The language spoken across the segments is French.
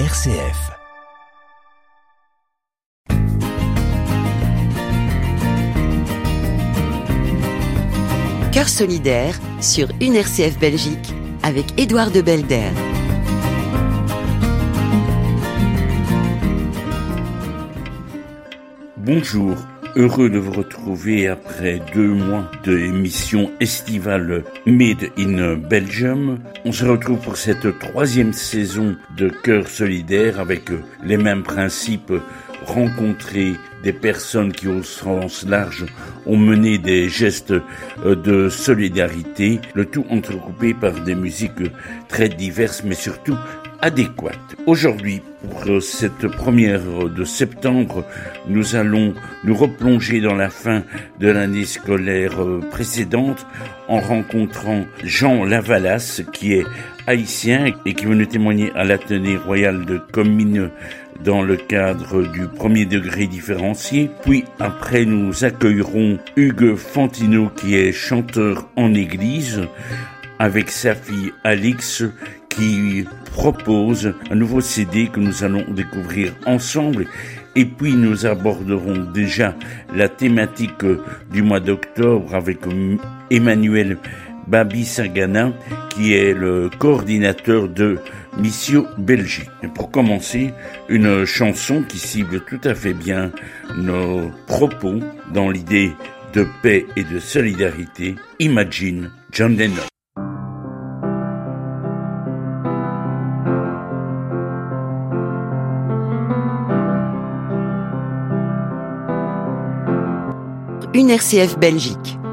RCF. Cœur solidaire sur une RCF Belgique avec Édouard de Belder. Bonjour, heureux de vous retrouver après deux mois de émission estivale Made in Belgium. On se retrouve pour cette troisième saison de Cœur solidaire avec les mêmes principes rencontrer des personnes qui au sens large ont mené des gestes de solidarité, le tout entrecoupé par des musiques très diverses mais surtout adéquate. Aujourd'hui, pour cette première de septembre, nous allons nous replonger dans la fin de l'année scolaire précédente en rencontrant Jean Lavalas, qui est haïtien et qui nous témoigner à l'Athénée royal de Comines dans le cadre du premier degré différencié. Puis après, nous accueillerons Hugues Fantino, qui est chanteur en église, avec sa fille Alix, qui propose un nouveau CD que nous allons découvrir ensemble. Et puis nous aborderons déjà la thématique du mois d'octobre avec Emmanuel Babi Sagana, qui est le coordinateur de Missio Belgique. Et pour commencer, une chanson qui cible tout à fait bien nos propos dans l'idée de paix et de solidarité. Imagine John Lennon. Une RCF Belgique.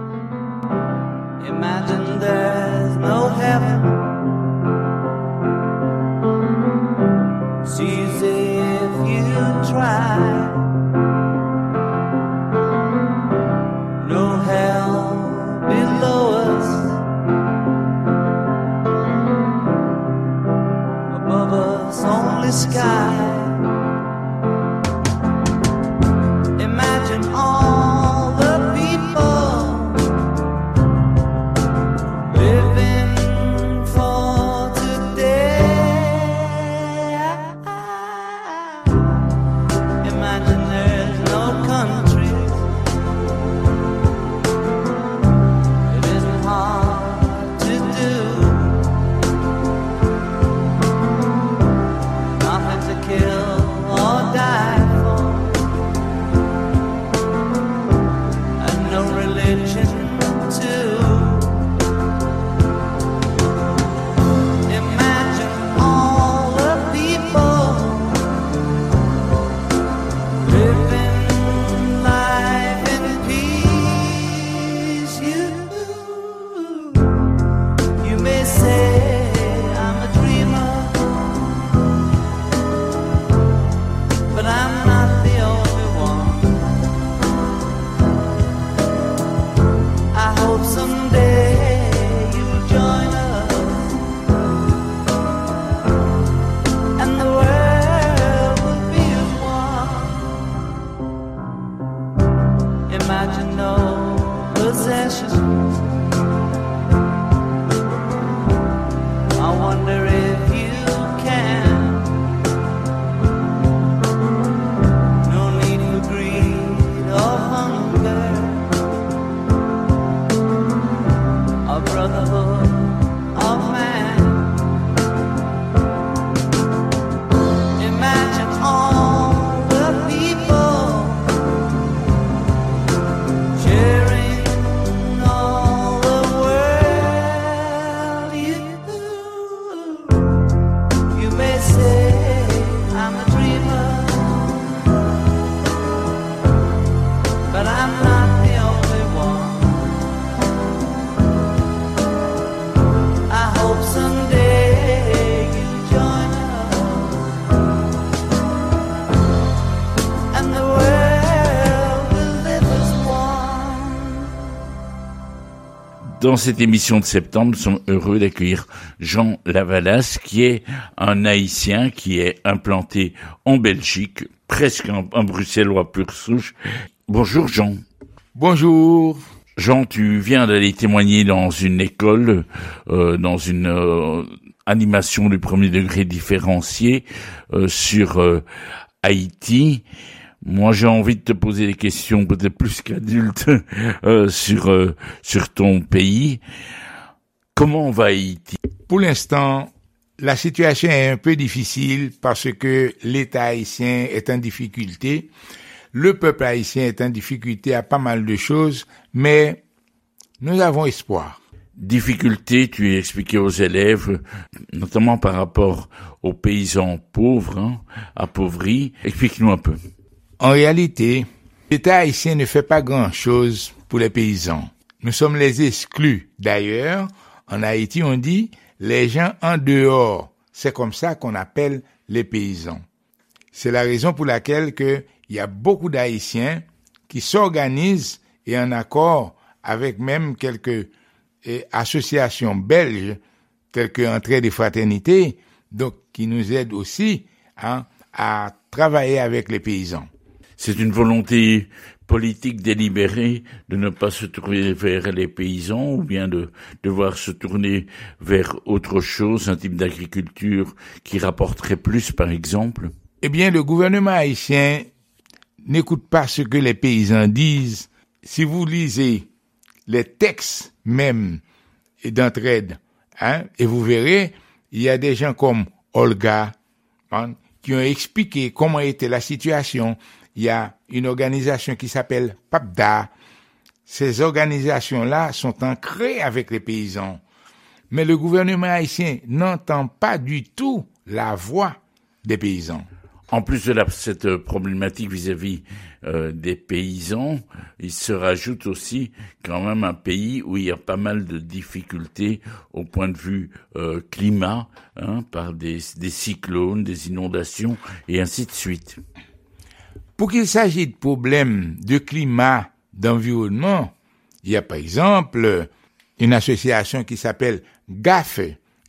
Dans cette émission de septembre, nous sommes heureux d'accueillir Jean Lavalas, qui est un Haïtien qui est implanté en Belgique, presque un, un Bruxellois pur souche. Bonjour Jean. Bonjour. Jean, tu viens d'aller témoigner dans une école, euh, dans une euh, animation du premier degré différencié euh, sur Haïti. Moi, j'ai envie de te poser des questions peut-être plus qu'adulte euh, sur sur ton pays. Comment va Haïti? Pour l'instant, la situation est un peu difficile parce que l'État haïtien est en difficulté. Le peuple haïtien est en difficulté à pas mal de choses, mais nous avons espoir difficulté, tu expliqué aux élèves, notamment par rapport aux paysans pauvres, hein, appauvris. Explique-nous un peu. En réalité, l'État haïtien ne fait pas grand-chose pour les paysans. Nous sommes les exclus. D'ailleurs, en Haïti, on dit les gens en dehors. C'est comme ça qu'on appelle les paysans. C'est la raison pour laquelle que il y a beaucoup d'Haïtiens qui s'organisent et en accord avec même quelques et associations belges telles que Entraide des Fraternités, donc qui nous aident aussi hein, à travailler avec les paysans. C'est une volonté politique délibérée de ne pas se tourner vers les paysans ou bien de devoir se tourner vers autre chose, un type d'agriculture qui rapporterait plus par exemple Eh bien, le gouvernement haïtien n'écoute pas ce que les paysans disent. Si vous lisez les textes même d'entraide. Hein? Et vous verrez, il y a des gens comme Olga hein, qui ont expliqué comment était la situation. Il y a une organisation qui s'appelle PAPDA. Ces organisations-là sont ancrées avec les paysans. Mais le gouvernement haïtien n'entend pas du tout la voix des paysans. En plus de cette problématique vis-à-vis euh, des paysans, il se rajoute aussi quand même un pays où il y a pas mal de difficultés au point de vue euh, climat, hein, par des, des cyclones, des inondations et ainsi de suite. Pour qu'il s'agisse de problèmes de climat, d'environnement, il y a par exemple une association qui s'appelle GAFE,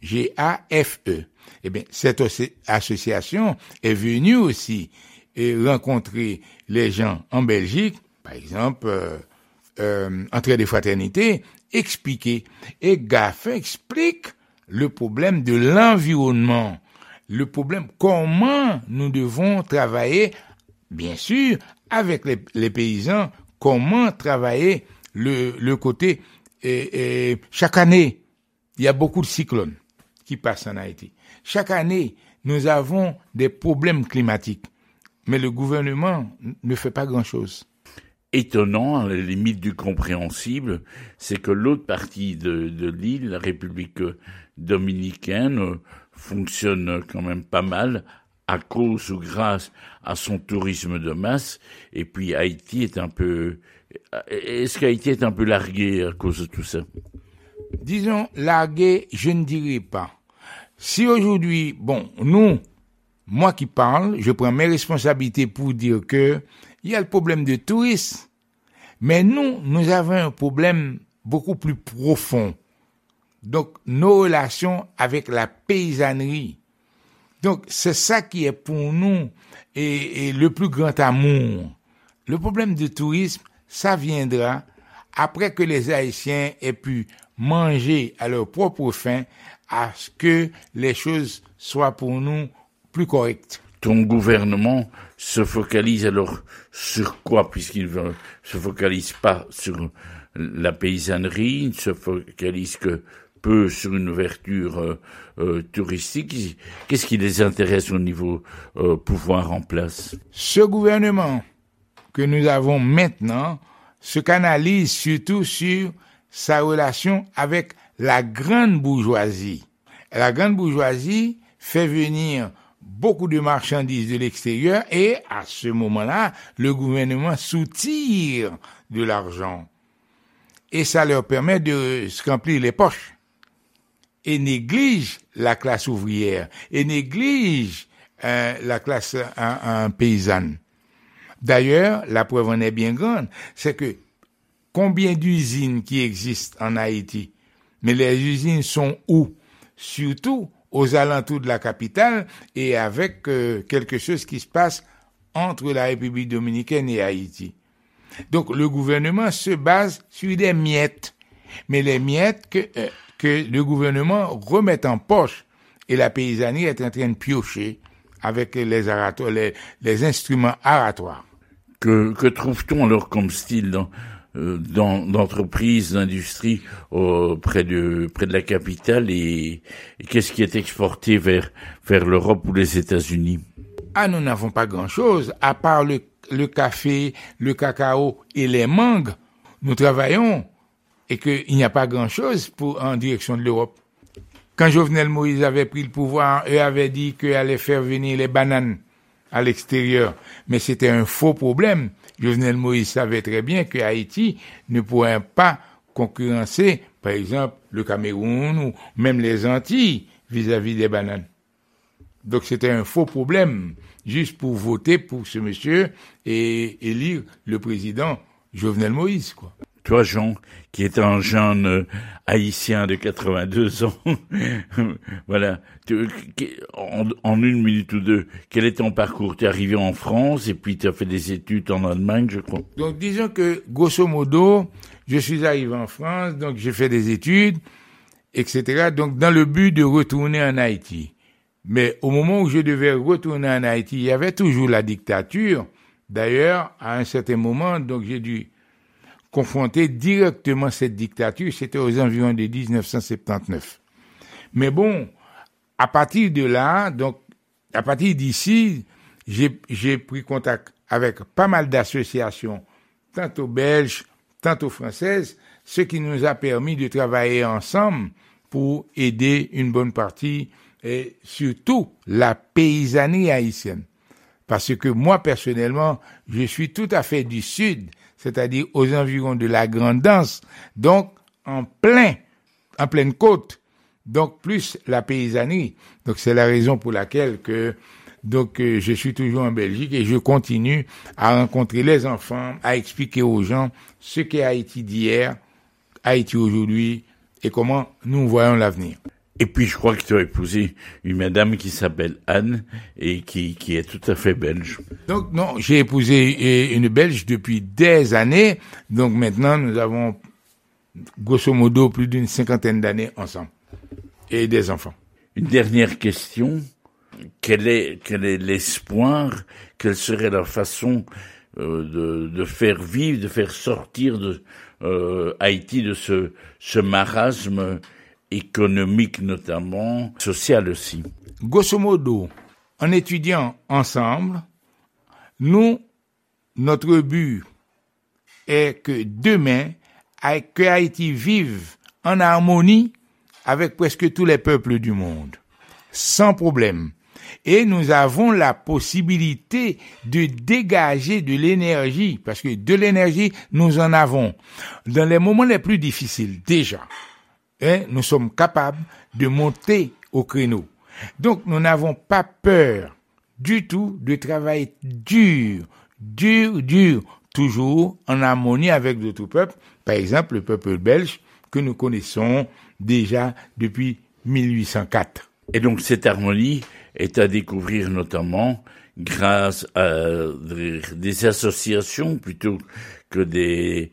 G-A-F-E eh bien, cette association est venue aussi et rencontrer les gens en Belgique, par exemple, euh, euh, fraternités, expliquer. Et GAF explique le problème de l'environnement, le problème comment nous devons travailler, bien sûr, avec les, paysans, comment travailler le, côté. Chaque année, il y a beaucoup de cyclones qui passent en Haïti. Chaque année, nous avons des problèmes climatiques, mais le gouvernement ne fait pas grand-chose. Étonnant, à la limite du compréhensible, c'est que l'autre partie de, de l'île, la République dominicaine, fonctionne quand même pas mal à cause ou grâce à son tourisme de masse. Et puis Haïti est un peu... Est-ce qu'Haïti est un peu largué à cause de tout ça? Disons, largué, je ne dirais pas. Si aujourd'hui, bon, nous, moi qui parle, je prends mes responsabilités pour dire que il y a le problème de tourisme, mais nous, nous avons un problème beaucoup plus profond. Donc, nos relations avec la paysannerie. Donc, c'est ça qui est pour nous et, le plus grand amour. Le problème de tourisme, ça viendra après que les Haïtiens aient pu manger à leur propre faim à ce que les choses soient pour nous plus correctes. Ton gouvernement se focalise alors sur quoi puisqu'il ne se focalise pas sur la paysannerie, il ne se focalise que peu sur une ouverture euh, euh, touristique. Qu'est-ce qui les intéresse au niveau euh, pouvoir en place? Ce gouvernement que nous avons maintenant se canalise surtout sur sa relation avec la grande bourgeoisie. La grande bourgeoisie fait venir beaucoup de marchandises de l'extérieur et à ce moment-là, le gouvernement soutire de l'argent. Et ça leur permet de se remplir les poches. Et néglige la classe ouvrière. Et néglige euh, la classe paysanne. D'ailleurs, la preuve en est bien grande, c'est que combien d'usines qui existent en Haïti mais les usines sont où? Surtout aux alentours de la capitale et avec euh, quelque chose qui se passe entre la République dominicaine et Haïti. Donc le gouvernement se base sur des miettes, mais les miettes que, euh, que le gouvernement remet en poche et la paysannerie est en train de piocher avec les, arato- les, les instruments aratoires. Que, que trouve-t-on alors comme style dans, euh, dans d'entreprise, d'industrie euh, près de près de la capitale et, et qu'est-ce qui est exporté vers vers l'Europe ou les États-Unis? Ah, nous n'avons pas grand-chose, à part le, le café, le cacao et les mangues. Nous travaillons et qu'il n'y a pas grand-chose en direction de l'Europe. Quand Jovenel Moïse avait pris le pouvoir, eux avaient dit qu'il allait faire venir les bananes à l'extérieur. Mais c'était un faux problème. Jovenel Moïse savait très bien que Haïti ne pourrait pas concurrencer, par exemple, le Cameroun ou même les Antilles vis-à-vis des bananes. Donc c'était un faux problème, juste pour voter pour ce monsieur et élire le président Jovenel Moïse, quoi. Toi, Jean, qui est un jeune euh, haïtien de 82 ans, voilà, tu- en, en une minute ou deux, quel est ton parcours? Tu es arrivé en France et puis tu as fait des études en Allemagne, je crois. Donc disons que grosso modo, je suis arrivé en France, donc j'ai fait des études, etc. Donc dans le but de retourner en Haïti. Mais au moment où je devais retourner en Haïti, il y avait toujours la dictature. D'ailleurs, à un certain moment, donc j'ai dû confronter directement cette dictature. C'était aux environs de 1979. Mais bon, à partir de là, donc, à partir d'ici, j'ai j'ai pris contact avec pas mal d'associations, tantôt belges, tantôt françaises, ce qui nous a permis de travailler ensemble pour aider une bonne partie et surtout la paysannerie haïtienne. Parce que moi, personnellement, je suis tout à fait du sud, c'est-à-dire aux environs de la Grande Danse, donc en plein, en pleine côte, donc plus la paysannerie. Donc c'est la raison pour laquelle que donc euh, je suis toujours en Belgique et je continue à rencontrer les enfants, à expliquer aux gens ce qu'est Haïti d'hier, Haïti aujourd'hui et comment nous voyons l'avenir. Et puis, je crois que tu as épousé une madame qui s'appelle Anne et qui, qui est tout à fait belge. Donc non, j'ai épousé euh, une Belge depuis des années. Donc maintenant, nous avons grosso modo plus d'une cinquantaine d'années ensemble et des enfants. Une dernière question. Quel est, quel est l'espoir? Quelle serait la façon euh, de, de faire vivre, de faire sortir de, euh, Haïti de ce, ce marasme économique notamment, social aussi Grosso modo, en étudiant ensemble, nous, notre but est que demain, que Haïti vive en harmonie avec presque tous les peuples du monde, sans problème. Et nous avons la possibilité de dégager de l'énergie, parce que de l'énergie, nous en avons. Dans les moments les plus difficiles, déjà, hein, nous sommes capables de monter au créneau. Donc, nous n'avons pas peur du tout de travailler dur, dur, dur, toujours en harmonie avec d'autres peuples, par exemple le peuple belge que nous connaissons déjà depuis 1804. Et donc cette harmonie est à découvrir notamment grâce à des- associations plutôt que des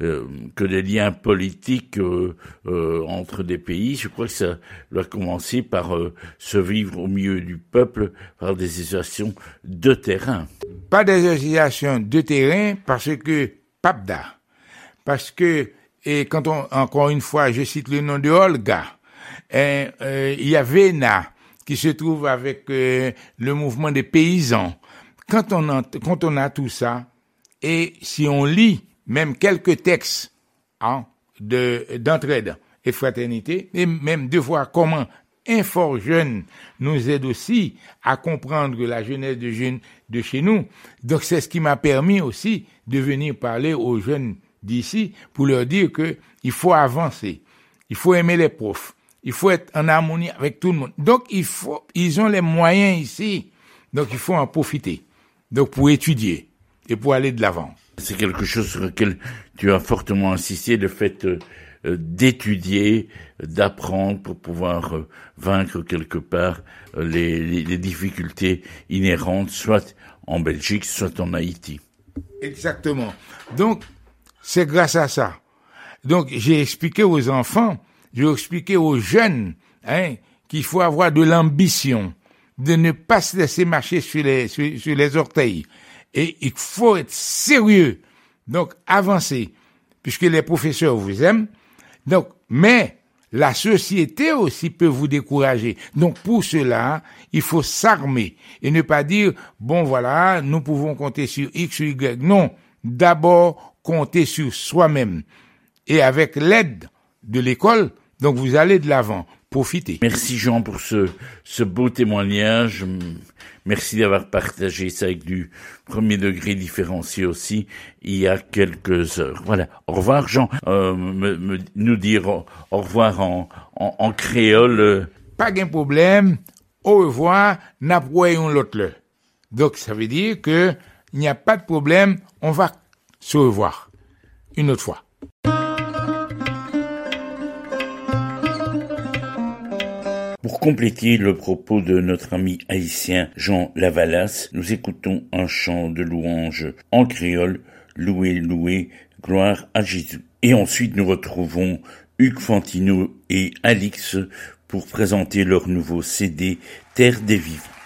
que des liens politiques euh, euh, entre des pays. Je crois que ça doit commencer par euh, se vivre au milieu du peuple par des associations de terrain. Pas d'association de terrain parce que PAPDA. Parce que, et quand on, encore une fois, je cite le nom de Olga, hein, euh, il y a VENA qui se trouve avec euh, le mouvement des paysans. Quand on, quand on a tout ça, et si on lit même quelques textes hein, de d'entraide et fraternité, et même de voir comment un fort jeune nous aide aussi à comprendre la jeunesse de jeunes de chez nous. Donc c'est ce qui m'a permis aussi de venir parler aux jeunes d'ici pour leur dire que il faut avancer, il faut aimer les profs, il faut être en harmonie avec tout le monde. Donc il faut, ils ont les moyens ici, donc il faut en profiter. Donc pour étudier et pour aller de l'avant. C'est quelque chose sur lequel tu as fortement insisté, le fait euh, euh, d'étudier, d'apprendre pour pouvoir euh, vaincre quelque part les, difficultés inhérentes, soit en Belgique, soit en Haïti. Exactement. Donc, c'est grâce à ça. Donc, j'ai expliqué aux enfants, j'ai expliqué aux jeunes, hein, qu'il faut avoir de l'ambition, de ne pas se laisser marcher sur les, sur les orteils. Et il faut être sérieux. Donc, avancer, puisque les professeurs vous aiment. Donc, mais la société aussi peut vous décourager. Donc, pour cela, il faut s'armer et ne pas dire, bon, voilà, nous pouvons compter sur X ou Y. Non. D'abord, compter sur soi-même. Et avec l'aide de l'école, donc vous allez de l'avant. Merci Jean pour ce, ce beau témoignage. Merci d'avoir partagé ça avec du premier degré différencié aussi il y a quelques heures. Voilà. Au revoir Jean. Euh, me, me- nous dire au, au revoir en, en, en créole. Pas de problème. Au revoir. N'approyons l'autre. Donc, ça veut dire que il n'y a pas de problème. On va se revoir. Une autre fois. Pour compléter le propos de notre ami haïtien Jean Lavalas, nous écoutons un chant de louange en créole, Loué, loué, gloire à Jésus. Et ensuite nous retrouvons Hugues Fantino et Alix pour présenter leur nouveau CD Terre des Vivants.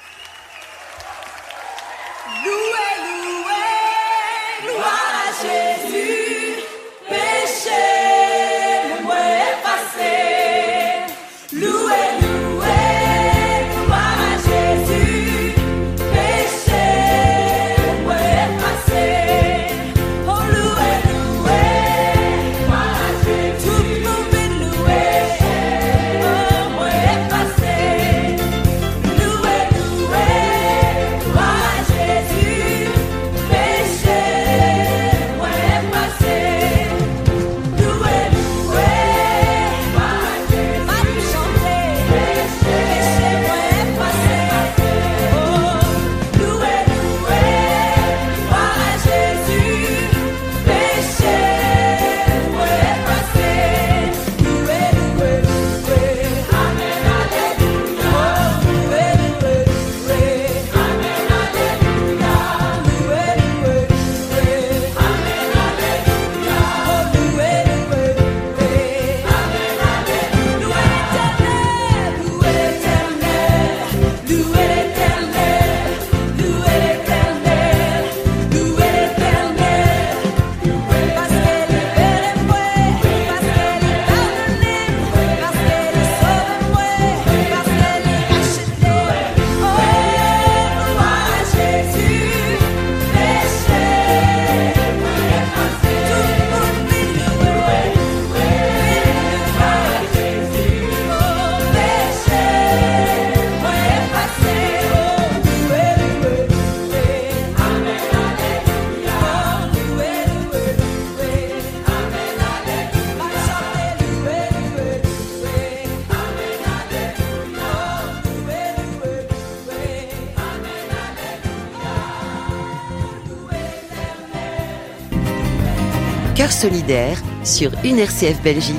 Solidaire sur une RCF Belgique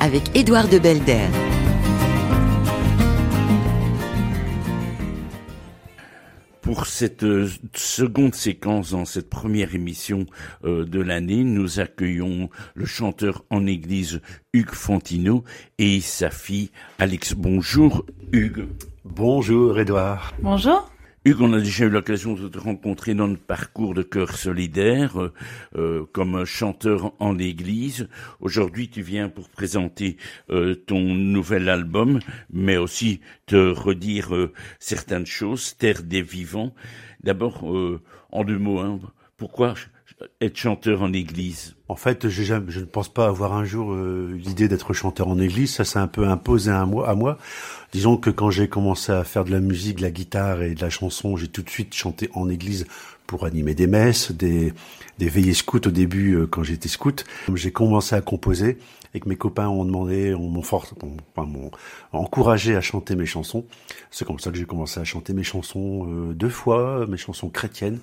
avec Édouard de Belder. Pour cette euh, seconde séquence dans cette première émission euh, de l'année, nous accueillons le chanteur en église Hugues Fantino et sa fille Alex. Bonjour Hugues. Bonjour Edouard. Bonjour. Hugues, on a déjà eu l'occasion de te rencontrer dans le parcours de Cœur Solidaire euh, euh, comme chanteur en église. Aujourd'hui, tu viens pour présenter euh, ton nouvel album, mais aussi te redire euh, certaines choses, Terre des vivants. D'abord, euh, en deux mots, hein, pourquoi être chanteur en église En fait, je ne pense pas avoir un jour euh, l'idée d'être chanteur en église. Ça s'est un peu imposé à moi, à moi. Disons que quand j'ai commencé à faire de la musique, de la guitare et de la chanson, j'ai tout de suite chanté en église pour animer des messes, des, des veillées scouts au début euh, quand j'étais scout. J'ai commencé à composer et que mes copains ont demandé, on m'ont force, enfin, encouragé à chanter mes chansons. C'est comme ça que j'ai commencé à chanter mes chansons euh, deux fois, mes chansons chrétiennes,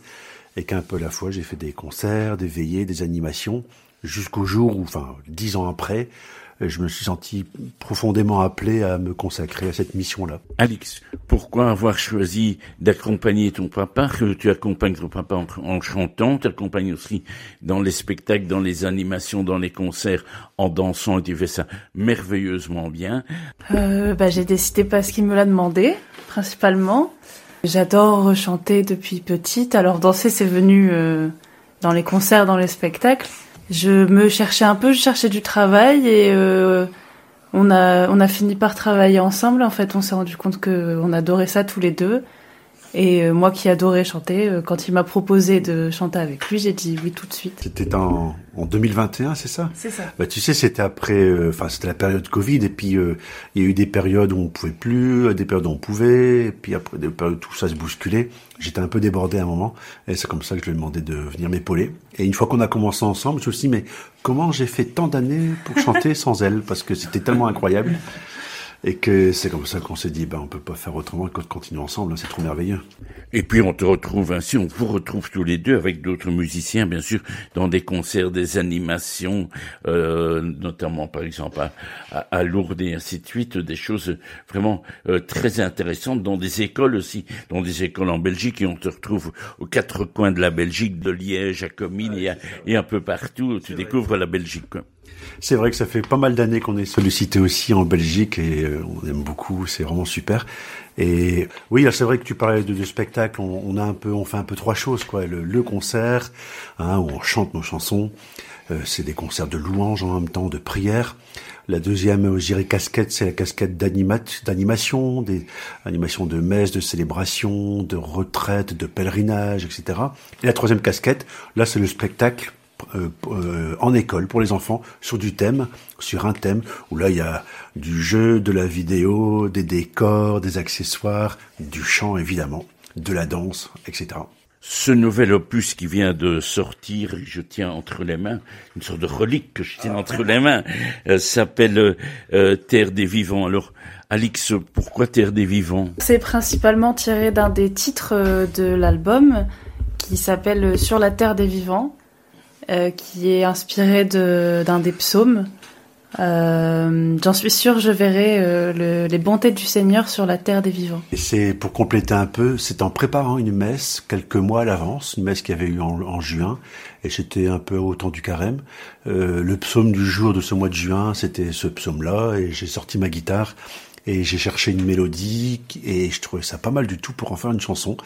et qu'un peu à la fois j'ai fait des concerts, des veillées, des animations, jusqu'au jour où, enfin, dix ans après, je me suis senti profondément appelé à me consacrer à cette mission-là. Alix, pourquoi avoir choisi d'accompagner ton papa que Tu accompagnes ton papa en, en chantant, tu accompagnes aussi dans les spectacles, dans les animations, dans les concerts, en dansant, et tu fais ça merveilleusement bien. Euh, bah, j'ai décidé parce qu'il me l'a demandé, principalement. J'adore chanter depuis petite, alors danser c'est venu euh, dans les concerts, dans les spectacles. Je me cherchais un peu, je cherchais du travail et euh, on a on a fini par travailler ensemble. En fait, on s'est rendu compte que on adorait ça tous les deux. Et euh, moi qui adorais chanter, euh, quand il m'a proposé de chanter avec lui, j'ai dit oui tout de suite. C'était en, en 2021, c'est ça? C'est ça. Bah, tu sais, c'était après, euh, enfin, c'était la période Covid, et puis euh, il y a eu des périodes où on pouvait plus, des périodes où on pouvait, et puis après des périodes où tout ça se bousculait. J'étais un peu débordé à un moment, et c'est comme ça que je lui ai demandé de venir m'épauler. Et une fois qu'on a commencé ensemble, je me suis dit, mais comment j'ai fait tant d'années pour chanter sans elle? Parce que c'était tellement incroyable. Et que c'est comme ça qu'on s'est dit, ben, on peut pas faire autrement que de continuer ensemble, hein, c'est trop merveilleux. Et puis on te retrouve ainsi, on vous retrouve tous les deux avec d'autres musiciens, bien sûr, dans des concerts, des animations, euh, notamment par exemple à, à, à, Lourdes et ainsi de suite, des choses vraiment euh, très intéressantes dans des écoles aussi, dans des écoles en Belgique et on te retrouve aux quatre coins de la Belgique, de Liège à Comines et, à, et un peu partout, tu découvres la Belgique. Quoi. C'est vrai que ça fait pas mal d'années qu'on est sollicité aussi en Belgique et euh, on aime beaucoup, c'est vraiment super. Et oui, c'est vrai que tu parlais de, spectacle, on, a un peu, on fait un peu trois choses quoi. Le, concert, hein, où on chante nos chansons, euh, c'est des concerts de louanges en même temps, de prières. La deuxième, je dirais casquette, c'est la casquette d'animation, des animations de messe, de célébration, de retraite, de pèlerinage, etc. Et la troisième casquette, là, c'est le spectacle euh, euh, en école pour les enfants sur du thème, sur un thème où là il y a du jeu, de la vidéo, des décors, des accessoires, du chant évidemment, de la danse, etc. Ce nouvel opus qui vient de sortir, je tiens entre les mains, une sorte de relique que je tiens entre les mains, euh, s'appelle euh, Terre des vivants. Alors, Alix, pourquoi Terre des vivants? C'est principalement tiré d'un des titres de l'album qui s'appelle Sur la Terre des vivants. Euh, qui est inspiré d'un des psaumes. Euh, J'en suis sûr, je verrai euh, le, les bontés du Seigneur sur la terre des vivants. Et c'est pour compléter un peu, c'est en préparant une messe quelques mois à l'avance, une messe qui avait eu en, juin, et c'était un peu au temps du carême. Le psaume du jour de ce mois de juin, c'était ce psaume-là, et j'ai sorti ma guitare et j'ai cherché une mélodie et je trouvais ça pas mal du tout pour en faire une chanson.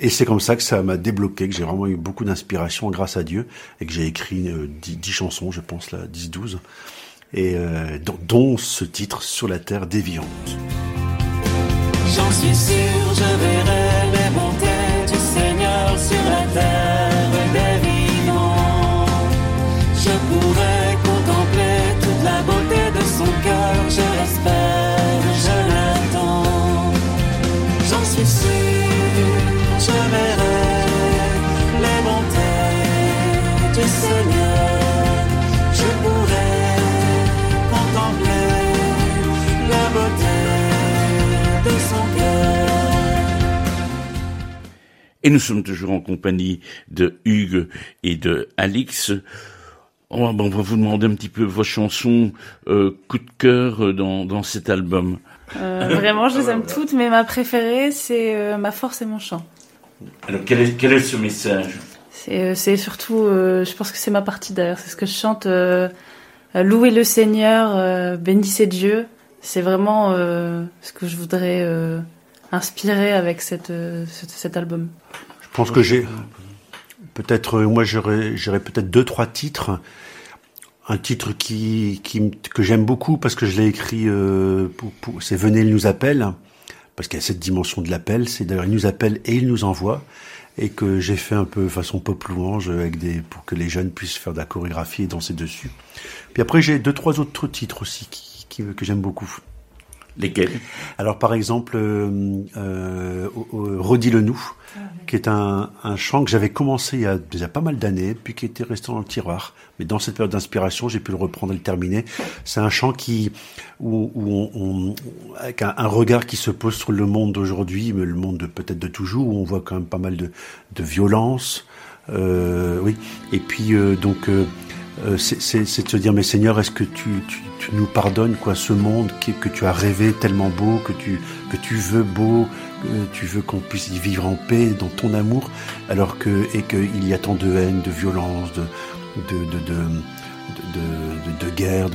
Et c'est comme ça que ça m'a débloqué, que j'ai vraiment eu beaucoup d'inspiration grâce à Dieu, et que j'ai écrit euh, 10, 10, chansons, je pense là, 10-12, et euh, dont, ce titre, Sur la terre des vivantes. J'en suis sûr, je verrai les bontés du Seigneur sur la terre des vivants. Je Et nous sommes toujours en compagnie de Hugues et de Alix. On va, vous demander un petit peu vos chansons euh, coup de cœur dans, dans cet album. Euh, vraiment, je les aime toutes, mais ma préférée, c'est euh, Ma force et mon chant. Alors, quel est, quel est ce message? C'est euh, surtout, euh, je pense que c'est ma partie d'ailleurs, c'est ce que je chante. Euh, louer le Seigneur, euh, bénissez Dieu. C'est vraiment ce que je voudrais inspirer avec cet, album. Je pense que j'ai peut-être, moi j'aurais peut-être deux trois titres. Un titre qui, qui que j'aime beaucoup parce que je l'ai écrit, c'est Venez, il nous appelle parce qu'il y a cette dimension de l'appel. C'est d'ailleurs il nous appelle et il nous envoie et que j'ai fait un peu façon pop louange avec des pour que les jeunes puissent faire de la chorégraphie et danser dessus. Puis après j'ai deux trois autres titres aussi qui, qui que j'aime beaucoup. Lesquels? Alors par exemple, euh, euh, Redis-le nous, ah, oui. qui est un, un chant que j'avais commencé il y a déjà pas mal d'années, puis qui était resté dans le tiroir. Mais dans cette période d'inspiration, j'ai pu le reprendre et le terminer. C'est un chant qui, où, où on, on, avec un, un, regard qui se pose sur le monde d'aujourd'hui, mais le monde de peut-être de toujours, où on voit quand même pas mal de, de violence. Euh, oui. Et puis euh, donc euh, c'est c'est- de se dire, mais Seigneur, est-ce que tu, nous pardonnes quoi, ce monde que tu as rêvé tellement beau, que tu, que tu veux beau, que tu veux qu'on puisse y vivre en paix, dans ton amour, alors que et qu'il y a tant de haine, de violence, de de de, de de, de, guerre,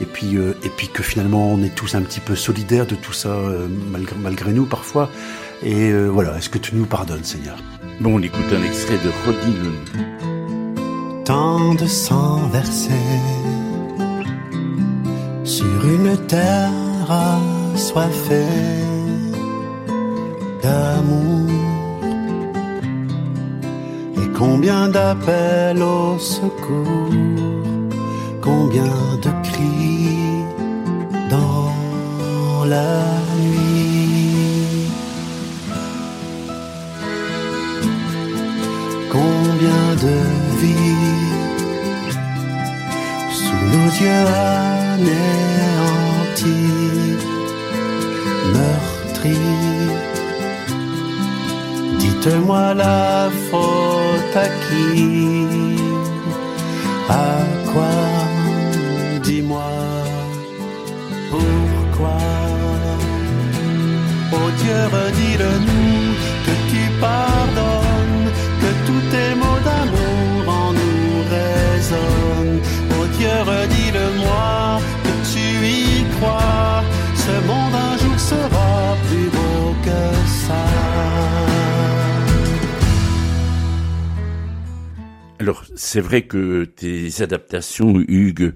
et puis euh, et puis que finalement on est tous un petit peu solidaires de tout ça euh, malgré, malgré nous parfois. Et euh, voilà, est-ce que tu nous pardonnes, Seigneur? Bon, on écoute un extrait de Redis-le. Tant de sang versé sur une terre assoiffée d'amour. Et combien d'appels au secours, combien de cris dans la nuit. Combien de vies nos yeux anéantis, meurtris. Dites-moi la faute à qui, à quoi, dis-moi pourquoi? Oh Dieu, redis-le-nous, que tu pardonnes, c'est vrai que tes adaptations, Hugues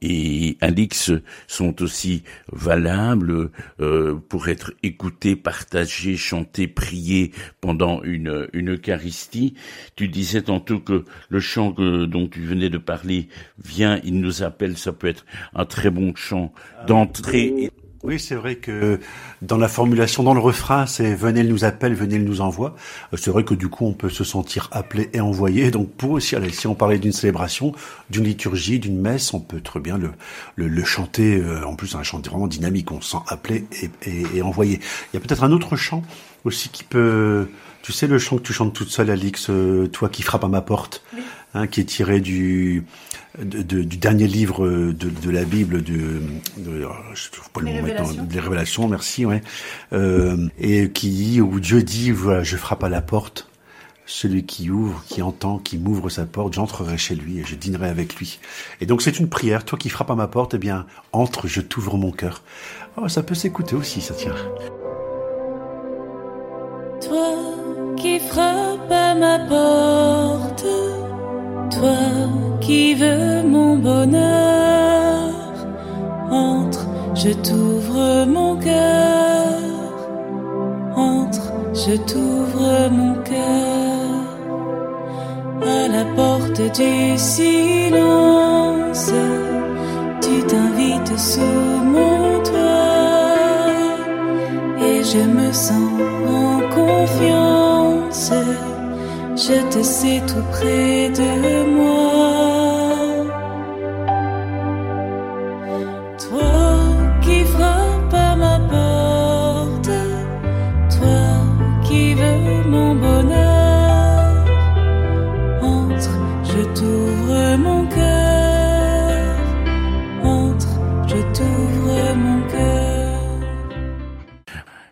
et Alix, sont aussi valables euh, pour être écoutées, partagées, chantées, priées pendant une, une Eucharistie. Tu disais tantôt que le chant que, dont tu venais de parler, vient, il nous appelle, ça peut être un très bon chant d'entrée. Oui, c'est vrai que dans la formulation, dans le refrain, c'est venez, il nous appelle, venez, il nous envoie. Euh, C'est vrai que du coup, on peut se sentir appelé et envoyé. Donc, pour aussi, allez, si on parlait d'une célébration, d'une liturgie, d'une messe, on peut très bien le, le, le chanter. euh, En plus, un chant vraiment dynamique. On se sent appelé et, et, et envoyé. Il y a peut-être un autre chant aussi qui peut. Tu sais, le chant que tu chantes toute seule, Alix, euh, toi qui frappe à ma porte, hein, qui est tiré du de- de- du dernier livre de, de la Bible, de, de oh, je trouve pas le Les mot maintenant, des Révélations, merci, ouais, euh, et qui dit où Dieu dit voilà, je frappe à la porte, celui qui ouvre, qui entend, qui m'ouvre sa porte, j'entrerai chez lui et je dînerai avec lui. Et donc c'est une prière. Toi qui frappes à ma porte, eh bien entre, je t'ouvre mon cœur. Oh, ça peut s'écouter aussi, ça tient. Toi qui frappes à ma porte, toi qui veux mon bonheur, entre, je t'ouvre mon cœur, entre, je t'ouvre mon cœur, à la porte du silence, tu t'invites sous mon toit. Et je me sens en confiance. Je te sais tout près de moi. Toi qui frappes à ma porte, toi qui veux mon bonheur, entre, je t'ouvre mon cœur, entre, je t'ouvre mon cœur.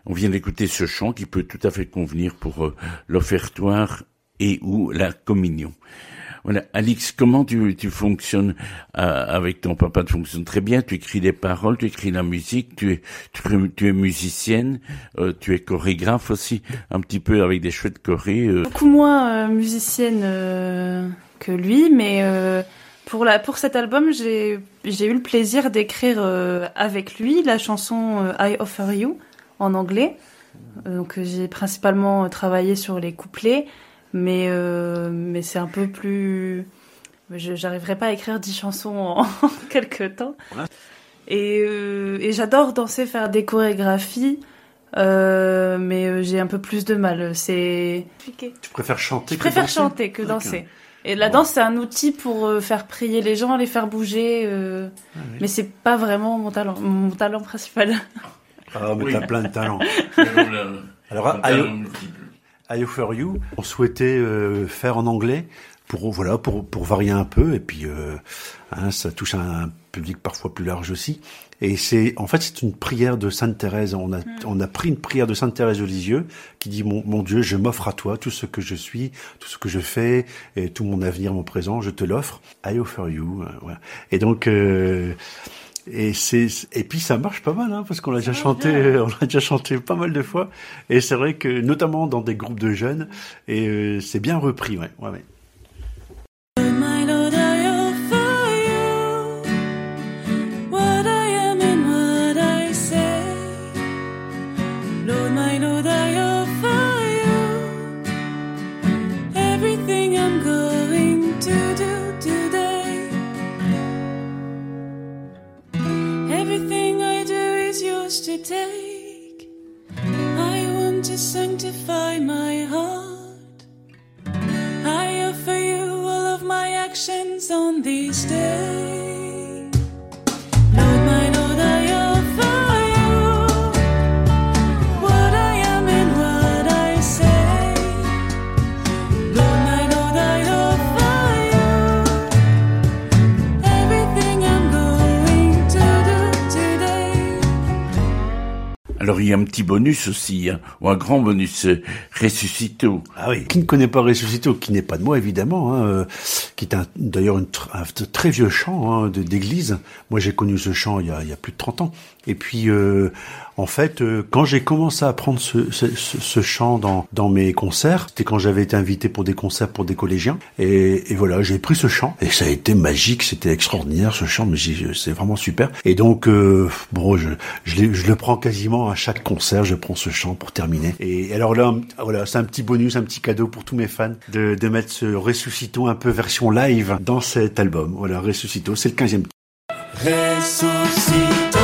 On vient d'écouter ce chant qui peut tout à fait convenir pour euh, l'offertoire et ou la communion. Voilà, Alix, comment tu, tu fonctionnes euh, avec ton papa? Tu fonctionnes très bien. Tu écris des paroles, tu écris la musique, tu es tu, es musicienne, euh, tu es chorégraphe aussi, un petit peu avec des chouettes chorés. euh. Beaucoup moins musicienne que lui, mais pour la pour cet album, j'ai j'ai eu le plaisir d'écrire avec lui la chanson I Offer You en anglais. Donc j'ai principalement travaillé sur les couplets, mais euh, mais c'est un peu plus. Je j'arriverai pas à écrire dix chansons en, quelques temps. Et, euh, et j'adore danser, faire des chorégraphies, euh, mais euh, j'ai un peu plus de mal. C'est Tu préfères chanter je que préfère danser chanter que danser. Et la danse, c'est un outil pour euh, faire prier les gens, les faire bouger. euh, Ah Mais c'est pas vraiment mon talent, mon talent principal. Ah, mais Oui. t'as plein de talents. Alors, Alors, I, Offer You, on souhaitait euh, faire en anglais pour voilà pour pour varier un peu et puis euh, hein, ça touche un public parfois plus large aussi. Et c'est en fait c'est une prière de Sainte Thérèse. On a on a pris une prière de Sainte Thérèse de Lisieux qui dit mon, mon Dieu, je m'offre à toi tout ce que je suis, tout ce que je fais et tout mon avenir, mon présent, je te l'offre. I offer you. euh, voilà. Et donc euh, et c'est et puis ça marche pas mal hein, parce qu'on l'a déjà chanté on l'a déjà chanté pas mal de fois et c'est vrai que notamment dans des groupes de jeunes et euh, c'est bien repris ouais ouais, ouais. Yours take. I want to sanctify my heart. I offer you all of my actions on these day. Alors il y a un petit bonus aussi, hein, ou un grand bonus, euh, Ressuscito. Ah oui. Qui ne connaît pas Ressuscito, qui n'est pas de moi évidemment, hein, euh, qui est d'ailleurs un très vieux chant hein, d'église. Moi j'ai connu ce chant il y, a, il y a plus de 30 ans. Et puis euh, en fait, euh, quand j'ai commencé à apprendre ce, ce, ce- chant dans, dans mes concerts, c'était quand j'avais été invité pour des concerts pour des collégiens. Et, et voilà, j'ai pris ce chant et ça a été magique, c'était extraordinaire ce chant, mais c'est vraiment super. Et donc euh, bon, je, je, le prends quasiment à chaque concert, je prends ce chant pour terminer. Et alors là, voilà, c'est un petit bonus, un petit cadeau pour tous mes fans de, de mettre ce Ressuscito un peu version live dans cet album. Voilà, Ressuscito, c'est le 15e Resucitó,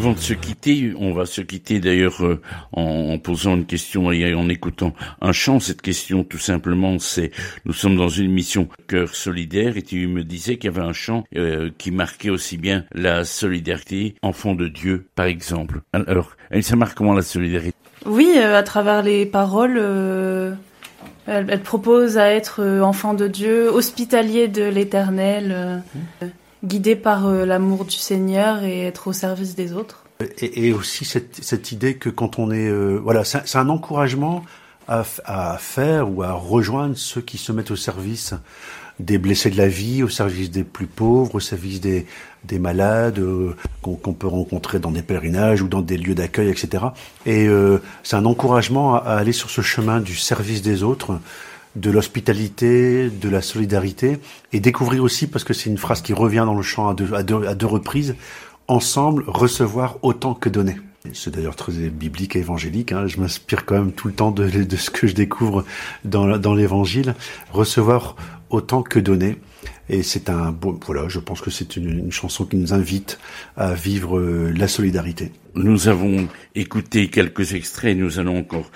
Avant de se quitter, on va se quitter d'ailleurs euh, en, posant une question et en écoutant un chant. Cette question, tout simplement, c'est nous sommes dans une mission cœur solidaire et tu me disais qu'il y avait un chant euh, qui marquait aussi bien la solidarité, enfant de Dieu, par exemple. Alors, ça marque comment la solidarité? Oui, euh, à travers les paroles, elle, propose à être enfant de Dieu, hospitalier de l'Éternel, guidé par euh, l'amour du Seigneur et être au service des autres. Et, aussi cette, idée que quand on est, euh, voilà, c'est un encouragement à, faire ou à rejoindre ceux qui se mettent au service des blessés de la vie, au service des plus pauvres, au service des, des malades euh, qu'on peut rencontrer dans des pèlerinages ou dans des lieux d'accueil, etc. Et c'est un encouragement à aller sur ce chemin du service des autres, de l'hospitalité, de la solidarité, et découvrir aussi, parce que c'est une phrase qui revient dans le chant à deux, à deux, à deux reprises, ensemble recevoir autant que donner. C'est d'ailleurs très biblique et évangélique. Hein. Je m'inspire quand même tout le temps de, de ce que je découvre dans, dans l'Évangile. Recevoir autant que donner. Et c'est un bon, voilà, je pense que c'est une, chanson qui nous invite à vivre euh, la solidarité. Nous avons écouté quelques extraits, nous allons encore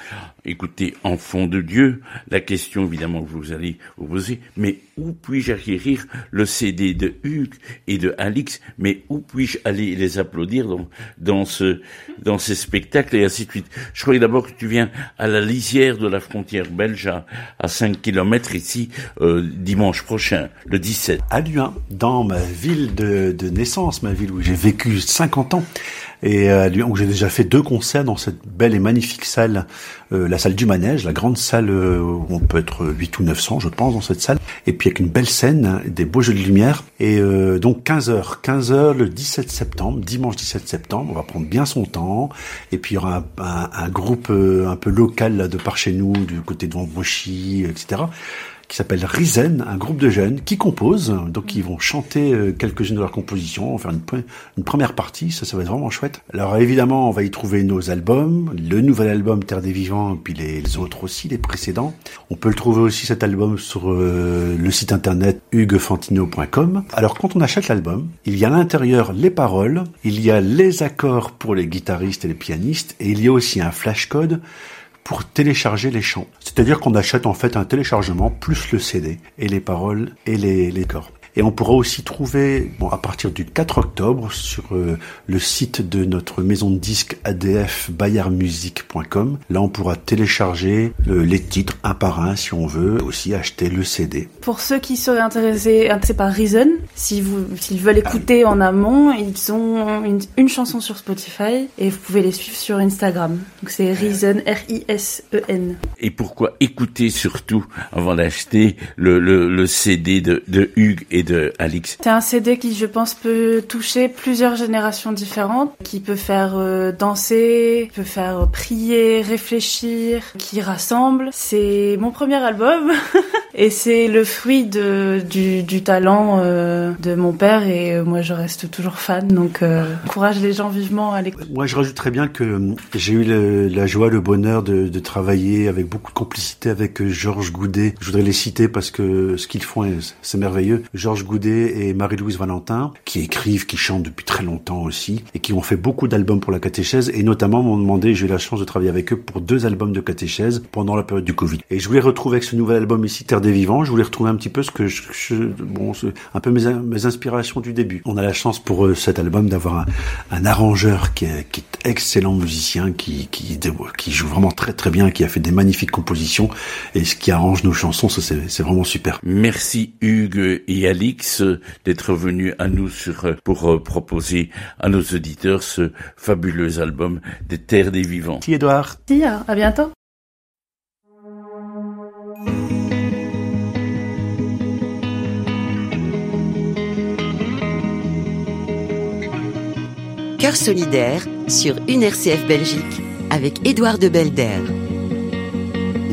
écouter Enfant de Dieu. La question évidemment que vous allez vous poser, mais où puis-je acquérir le CD de Hugues et de Alix? Mais où puis-je aller les applaudir dans, dans, ce, dans ces spectacles et ainsi de suite? Je croyais d'abord que tu viens à la lisière de la frontière belge à, à 5 kilomètres ici euh, dimanche prochain, le 17. À Lyon, dans ma ville de, de naissance, ma ville où j'ai vécu 50 ans, et à Lyon où j'ai déjà fait deux concerts dans cette belle et magnifique salle, euh, la salle du Manège, la grande salle euh, où on peut être 8 ou 900, je pense, dans cette salle, et puis avec une belle scène, des beaux jeux de lumière, et euh, donc 15 heures, 15 heures le 17 septembre, dimanche 17 septembre, on va prendre bien son temps, et puis il y aura un, un- groupe euh, un peu local là, de par chez nous, du côté de Vambouchy, etc., qui s'appelle Risen, un groupe de jeunes qui composent, donc ils vont chanter euh, quelques-unes de leurs compositions, faire une, pre- une première partie, ça, ça va être vraiment chouette. Alors évidemment, on va y trouver nos albums, le nouvel album Terre des Vivants, puis les, autres aussi, les précédents. On peut le trouver aussi cet album sur euh, le site internet huguefantino.com. Alors quand on achète l'album, il y a à l'intérieur les paroles, il y a les accords pour les guitaristes et les pianistes, et il y a aussi un flashcode pour télécharger les chants. C'est-à-dire qu'on achète en fait un téléchargement plus le CD et les paroles et les, les corps. Et on pourra aussi trouver, bon, à partir du 4 octobre, sur euh, le site de notre maison de disques ADF bayarmusic.com. Là, on pourra télécharger euh, les titres un par un si on veut, aussi acheter le CD. Pour ceux qui seraient intéressés, intéressés par Reason, si s'ils veulent écouter en amont, ils ont une, une chanson sur Spotify et vous pouvez les suivre sur Instagram. Donc c'est Reason, R-I-S-E-N. Et pourquoi écouter surtout avant d'acheter le, le, le CD de, de Hugues et de Alix C'est un CD qui, je pense, peut toucher plusieurs générations différentes, qui peut faire euh, danser, peut faire euh, prier, réfléchir, qui rassemble. C'est mon premier album et c'est le fruit de, du, du talent euh, de mon père et euh, moi je reste toujours fan. Donc, euh, encourage les gens vivement à l'écouter. Moi, je rajouterais bien que j'ai eu le- la joie, le bonheur de, de travailler avec beaucoup de complicité avec Georges Goudet. Je voudrais les citer parce que ce qu'ils font, est- c'est merveilleux. Georges Goudet et Marie-Louise Valentin, qui écrivent, qui chantent depuis très longtemps aussi, et qui ont fait beaucoup d'albums pour la catéchèse, et notamment m'ont demandé, j'ai eu la chance de travailler avec eux pour deux albums de catéchèse pendant la période du Covid. Et je voulais retrouver avec ce nouvel album ici, Terre des Vivants, je voulais retrouver un petit peu ce que je, je- bon, un peu mes, mes inspirations du début. On a la chance pour euh, cet album d'avoir un, un arrangeur qui est, qui est excellent musicien, qui, qui, qui joue vraiment très très bien, qui a fait des magnifiques compositions, et ce qui arrange nos chansons, c'est vraiment super. Merci Hugues et Alix d'être venus à nous sur, pour euh, proposer à nos auditeurs ce fabuleux album des Terres des Vivants. Merci Edouard. Si, à à bientôt. Cœur solidaire sur une RCF Belgique avec Édouard de Belder.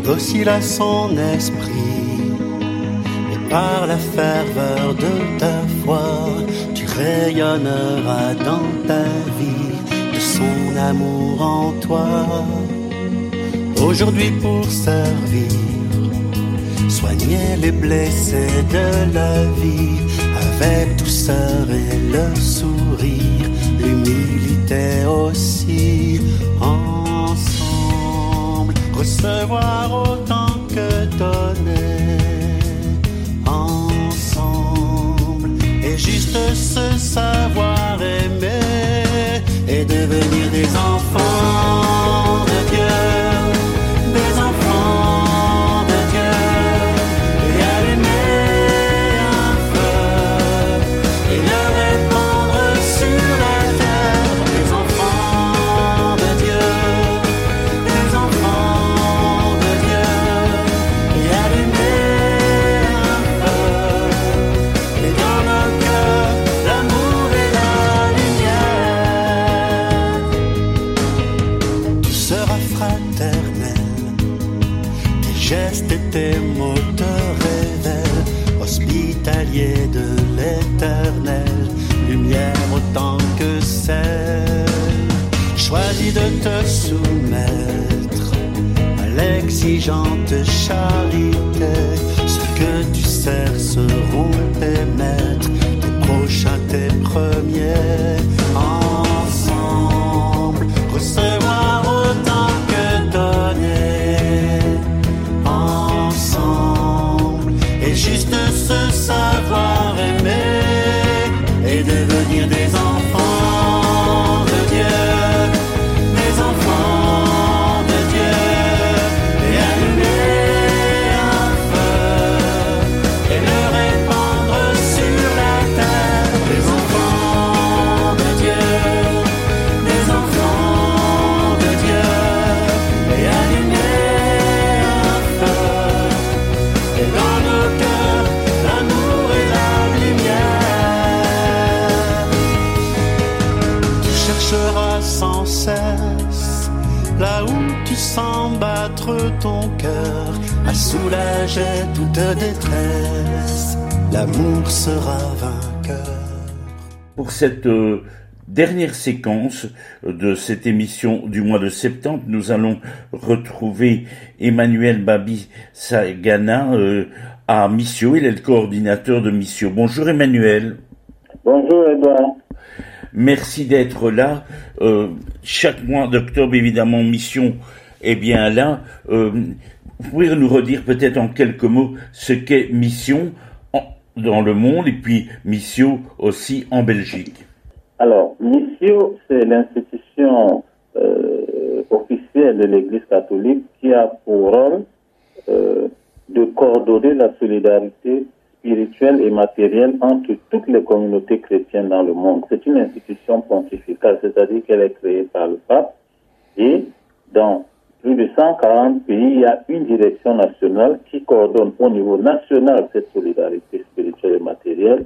docile à son esprit. Par la ferveur de ta foi, tu rayonneras dans ta vie de son amour en toi. Aujourd'hui pour servir, soigner les blessés de la vie avec douceur et le sourire, l'humilité aussi ensemble. Recevoir autant que donner juste se savoir aimer et devenir des enfants l'exigeante charité. Ceux que tu sers seront tes maîtres, tes prochains, tes premiers. Soulager toute détresse. L'amour sera vainqueur. Pour cette euh, dernière séquence de cette émission du mois de septembre, nous allons retrouver Emmanuel Babi Sagana euh, à Missio. Il est le coordinateur de Missio. Bonjour Emmanuel. Bonjour Edouard. Merci d'être là. Euh, chaque mois d'octobre, évidemment, Mission est bien là. Euh, vous pouvez nous redire peut-être en quelques mots ce qu'est Mission dans le monde et puis Mission aussi en Belgique. Alors, Missio, c'est l'institution euh, officielle de l'Église catholique qui a pour rôle euh, de coordonner la solidarité spirituelle et matérielle entre toutes les communautés chrétiennes dans le monde. C'est une institution pontificale, c'est-à-dire qu'elle est créée par le pape et dans plus de 140 pays, il y a une direction nationale qui coordonne au niveau national cette solidarité spirituelle et matérielle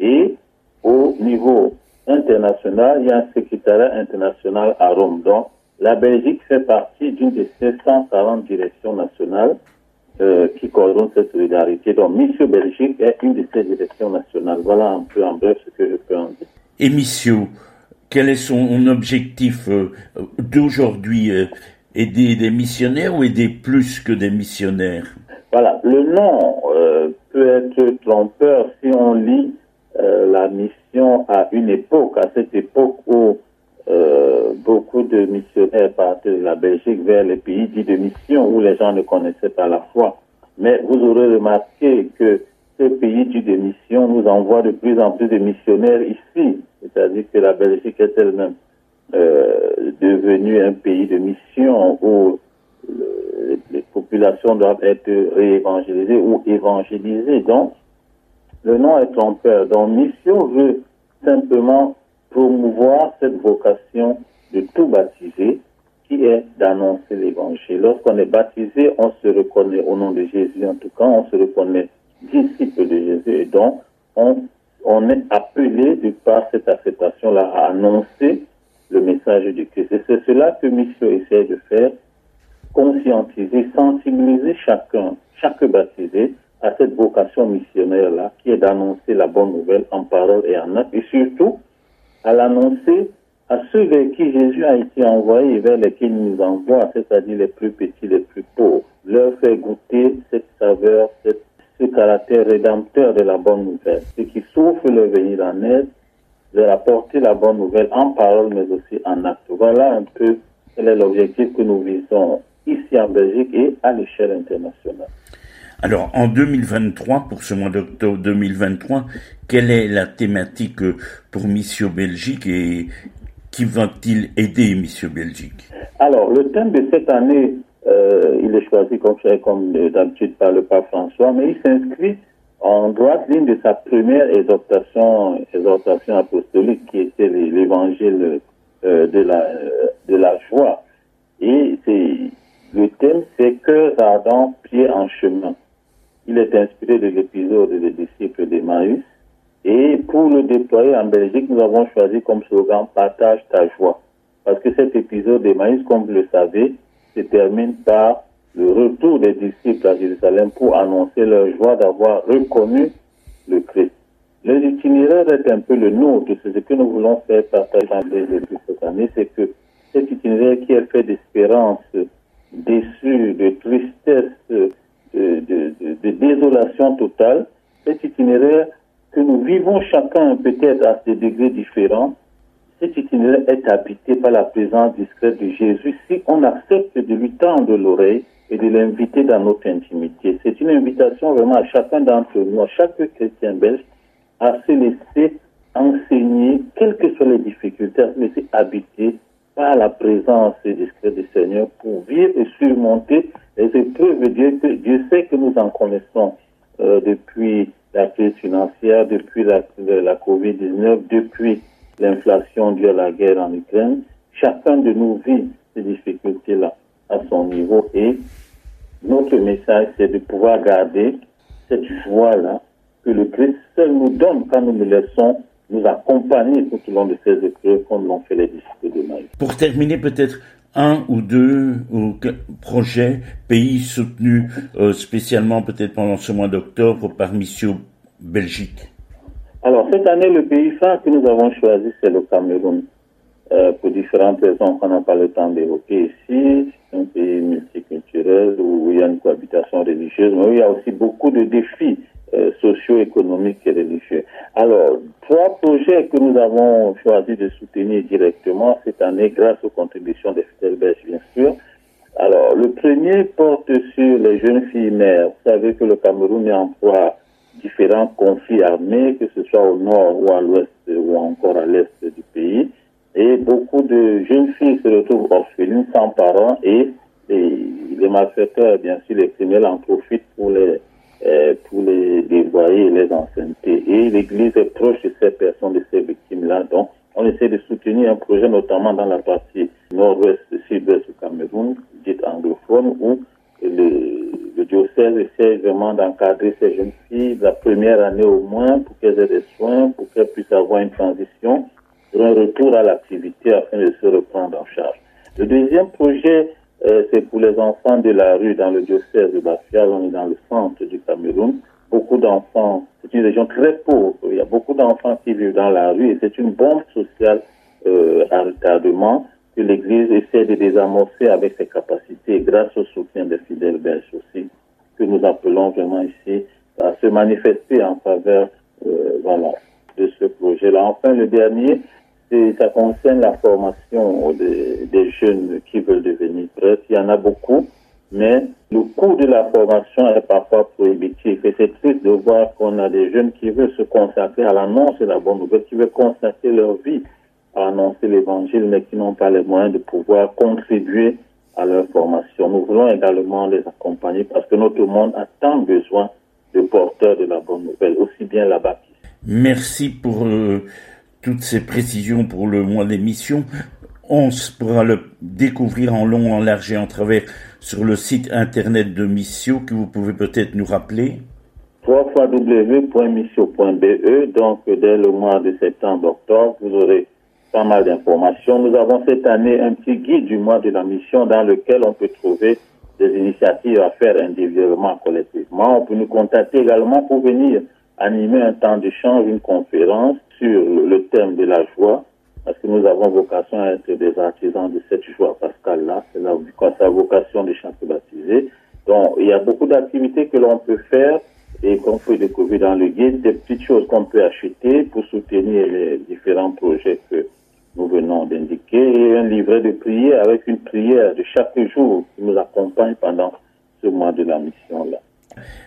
et au niveau international, il y a un secrétariat international à Rome. Donc, la Belgique fait partie d'une de ces 140 directions nationales euh, qui coordonnent cette solidarité. Donc, Mission Belgique est une de ces directions nationales. Voilà un peu en bref ce que je peux en dire. Et Missio, quel est son objectif euh, d'aujourd'hui euh, Aider des missionnaires ou aider plus que des missionnaires? Voilà, le nom euh, peut être trompeur si on lit euh, la mission à une époque, à cette époque où euh, beaucoup de missionnaires partaient de la Belgique vers les pays dits de mission où les gens ne connaissaient pas la foi. Mais vous aurez remarqué que ces pays dits de mission nous envoient de plus en plus de missionnaires ici, c'est-à-dire que la Belgique est elle-même euh, devenue un pays de mission où le- les populations doivent être réévangélisées ou évangélisées. Donc, le nom est trompeur. Donc, mission veut simplement promouvoir cette vocation de tout baptisé qui est d'annoncer l'évangile. Lorsqu'on est baptisé, on se reconnaît au nom de Jésus, en tout cas, on se reconnaît disciple de Jésus et donc on, on est appelé de par cette acceptation-là à annoncer le message du Christ. Et c'est cela que Mission essaie de faire, conscientiser, sensibiliser chacun, chaque baptisé à cette vocation missionnaire-là, qui est d'annoncer la bonne nouvelle en parole et en acte, et surtout à l'annoncer à ceux vers qui Jésus a été envoyé et vers lesquels il nous envoie, c'est-à-dire les plus petits, les plus pauvres, leur faire goûter cette saveur, ce caractère rédempteur de la bonne nouvelle, ceux qui souffrent leur venir en aide, leur apporter la bonne nouvelle en parole mais aussi en acte. Voilà un peu quel est l'objectif que nous visons ici en Belgique et à l'échelle internationale. Alors, en 2023, pour ce mois d'octobre 2023, quelle est la thématique euh, pour Mission Belgique et qui va-t-il aider Mission Belgique? Alors, le thème de cette année, euh, il est choisi comme, comme d'habitude par le pape François, mais il s'inscrit en droite ligne de sa première exhortation, exhortation apostolique qui était l'é- l'évangile euh, de, la, euh, de la joie. Et le thème, c'est cœur ardent, pied en chemin. Il est inspiré de l'épisode des disciples d'Emmaüs. Et pour le déployer en Belgique, nous avons choisi comme slogan Partage ta joie. Parce que cet épisode d'Emmaüs, comme vous le savez, se termine par le retour des disciples à Jérusalem pour annoncer leur joie d'avoir reconnu le Christ. Le itinéraire est un peu le nôtre. C'est ce que nous voulons faire partager en Belgique depuis cette année. C'est que cet itinéraire qui est fait d'espérance, déçue, de tristesse, de, de, de- de désolation totale, cet itinéraire que nous vivons chacun peut-être à des degrés différents, cet itinéraire est habité par la présence discrète de Jésus si on accepte de lui tendre l'oreille et de l'inviter dans notre intimité. C'est une invitation vraiment à chacun d'entre nous, à chaque chrétien belge, à se laisser enseigner, quelles que soient les difficultés, à se laisser habiter par la présence discrète du Seigneur pour vivre et surmonter les épreuves. Dieu, Dieu sait que nous en connaissons euh, depuis la crise financière, depuis la, la Covid-19, depuis l'inflation due à la guerre en Ukraine. Chacun de nous vit ces difficultés-là à son niveau et notre message, c'est de pouvoir garder cette joie-là que le Christ seul nous donne quand nous nous laissons nous accompagner tout au long de ces épreuves comme l'ont fait les disciples de Marie. Pour terminer, peut-être un ou deux projets, pays soutenus euh, spécialement peut-être pendant ce mois d'octobre par Mission Belgique Alors, cette année, le pays phare que nous avons choisi, c'est le Cameroun. Euh, pour différentes raisons qu'on n'a pas le temps d'évoquer ici. Un pays multiculturel où il y a une cohabitation religieuse, mais il y a aussi beaucoup de défis euh, socio-économiques et religieux. Alors, trois projets que nous avons choisi de soutenir directement cette année grâce aux contributions des fidèles belges, bien sûr. Alors, le premier porte sur les jeunes filles mères. Vous savez que le Cameroun est en proie différents conflits armés, que ce soit au nord ou à l'ouest ou encore à l'est du pays. Et beaucoup de jeunes filles se retrouvent orphelines, sans parents, et, les malfaiteurs, bien sûr, les criminels en profitent pour les, euh, pour les dévoyer et les enceinter. Et l'Église est proche de ces personnes, de ces victimes-là. Donc, on essaie de soutenir un projet, notamment dans la partie nord-ouest, sud-ouest du Cameroun, dite anglophone, où le diocèse essaie vraiment d'encadrer ces jeunes filles la première année au moins pour qu'elles aient des soins, pour qu'elles puissent avoir une transition pour un retour à l'activité afin de se reprendre en charge. Le deuxième projet, euh, c'est pour les enfants de la rue dans le diocèse de Bafia, on est dans le centre du Cameroun. Beaucoup d'enfants, c'est une région très pauvre, il y a beaucoup d'enfants qui vivent dans la rue et c'est une bombe sociale euh, à retardement que l'Église essaie de désamorcer avec ses capacités grâce au soutien des fidèles belges aussi, que nous appelons vraiment ici à se manifester en faveur euh, voilà, de ce projet-là. Enfin, le dernier, ça concerne la formation des, jeunes qui veulent devenir prêtres. Il y en a beaucoup, mais le coût de la formation est parfois prohibitif. Et c'est triste de voir qu'on a des jeunes qui veulent se consacrer à l'annonce de la bonne nouvelle, qui veulent consacrer leur vie à annoncer l'évangile, mais qui n'ont pas les moyens de pouvoir contribuer à leur formation. Nous voulons également les accompagner parce que notre monde a tant besoin de porteurs de la bonne nouvelle, aussi bien là-bas. Merci pour euh, toutes ces précisions pour le mois d'émission. On pourra le découvrir en long, en large et en travers sur le site internet de Missio que vous pouvez peut-être nous rappeler. www.missio.be. Donc, dès le mois de septembre-octobre, vous aurez pas mal d'informations. Nous avons cette année un petit guide du mois de la mission dans lequel on peut trouver des initiatives à faire individuellement, collectivement. On peut nous contacter également pour venir animer un temps d'échange, une conférence sur le thème de la joie, parce que nous avons vocation à être des artisans de cette joie pascale-là. C'est la, sa vocation de chanter baptisé. Donc, il y a beaucoup d'activités que l'on peut faire et qu'on peut découvrir dans le guide, des petites choses qu'on peut acheter pour soutenir les différents projets que nous venons d'indiquer et un livret de prière avec une prière de chaque jour qui nous accompagne pendant ce mois de la mission-là.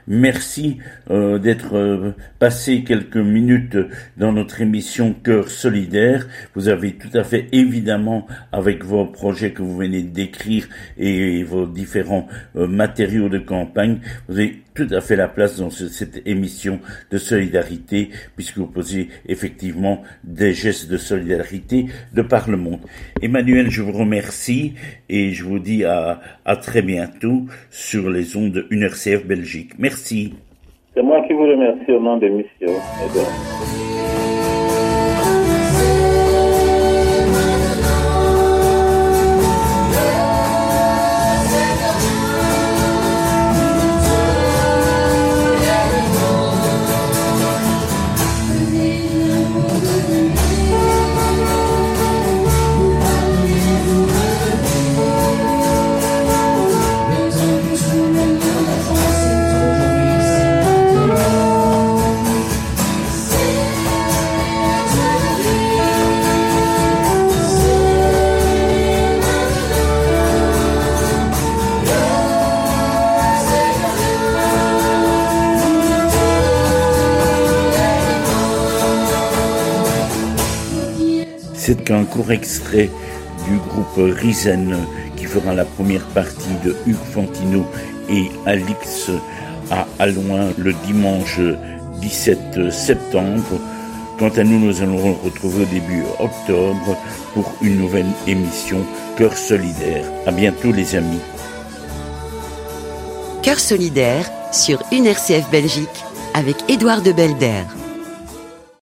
Merci euh, d'être euh, passé quelques minutes dans notre émission Cœur solidaire. Vous avez tout à fait évidemment, avec vos projets que vous venez de décrire et, vos différents euh, matériaux de campagne, tout à fait la place dans ce- cette émission de solidarité, puisque vous posez effectivement des gestes de solidarité de par le monde. Emmanuel, je vous remercie et je vous dis à, à très bientôt sur les ondes de UNRCF Belgique. Merci. C'est moi qui vous remercie au nom de Mission. C'est un court extrait du groupe Risen qui fera la première partie de Hugues Fantino et Alix à Alouin le dimanche 17 septembre. Quant à nous, nous allons retrouver au début octobre pour une nouvelle émission Cœur solidaire. À bientôt les amis. Cœur solidaire sur UNRCF Belgique avec Édouard de Belder.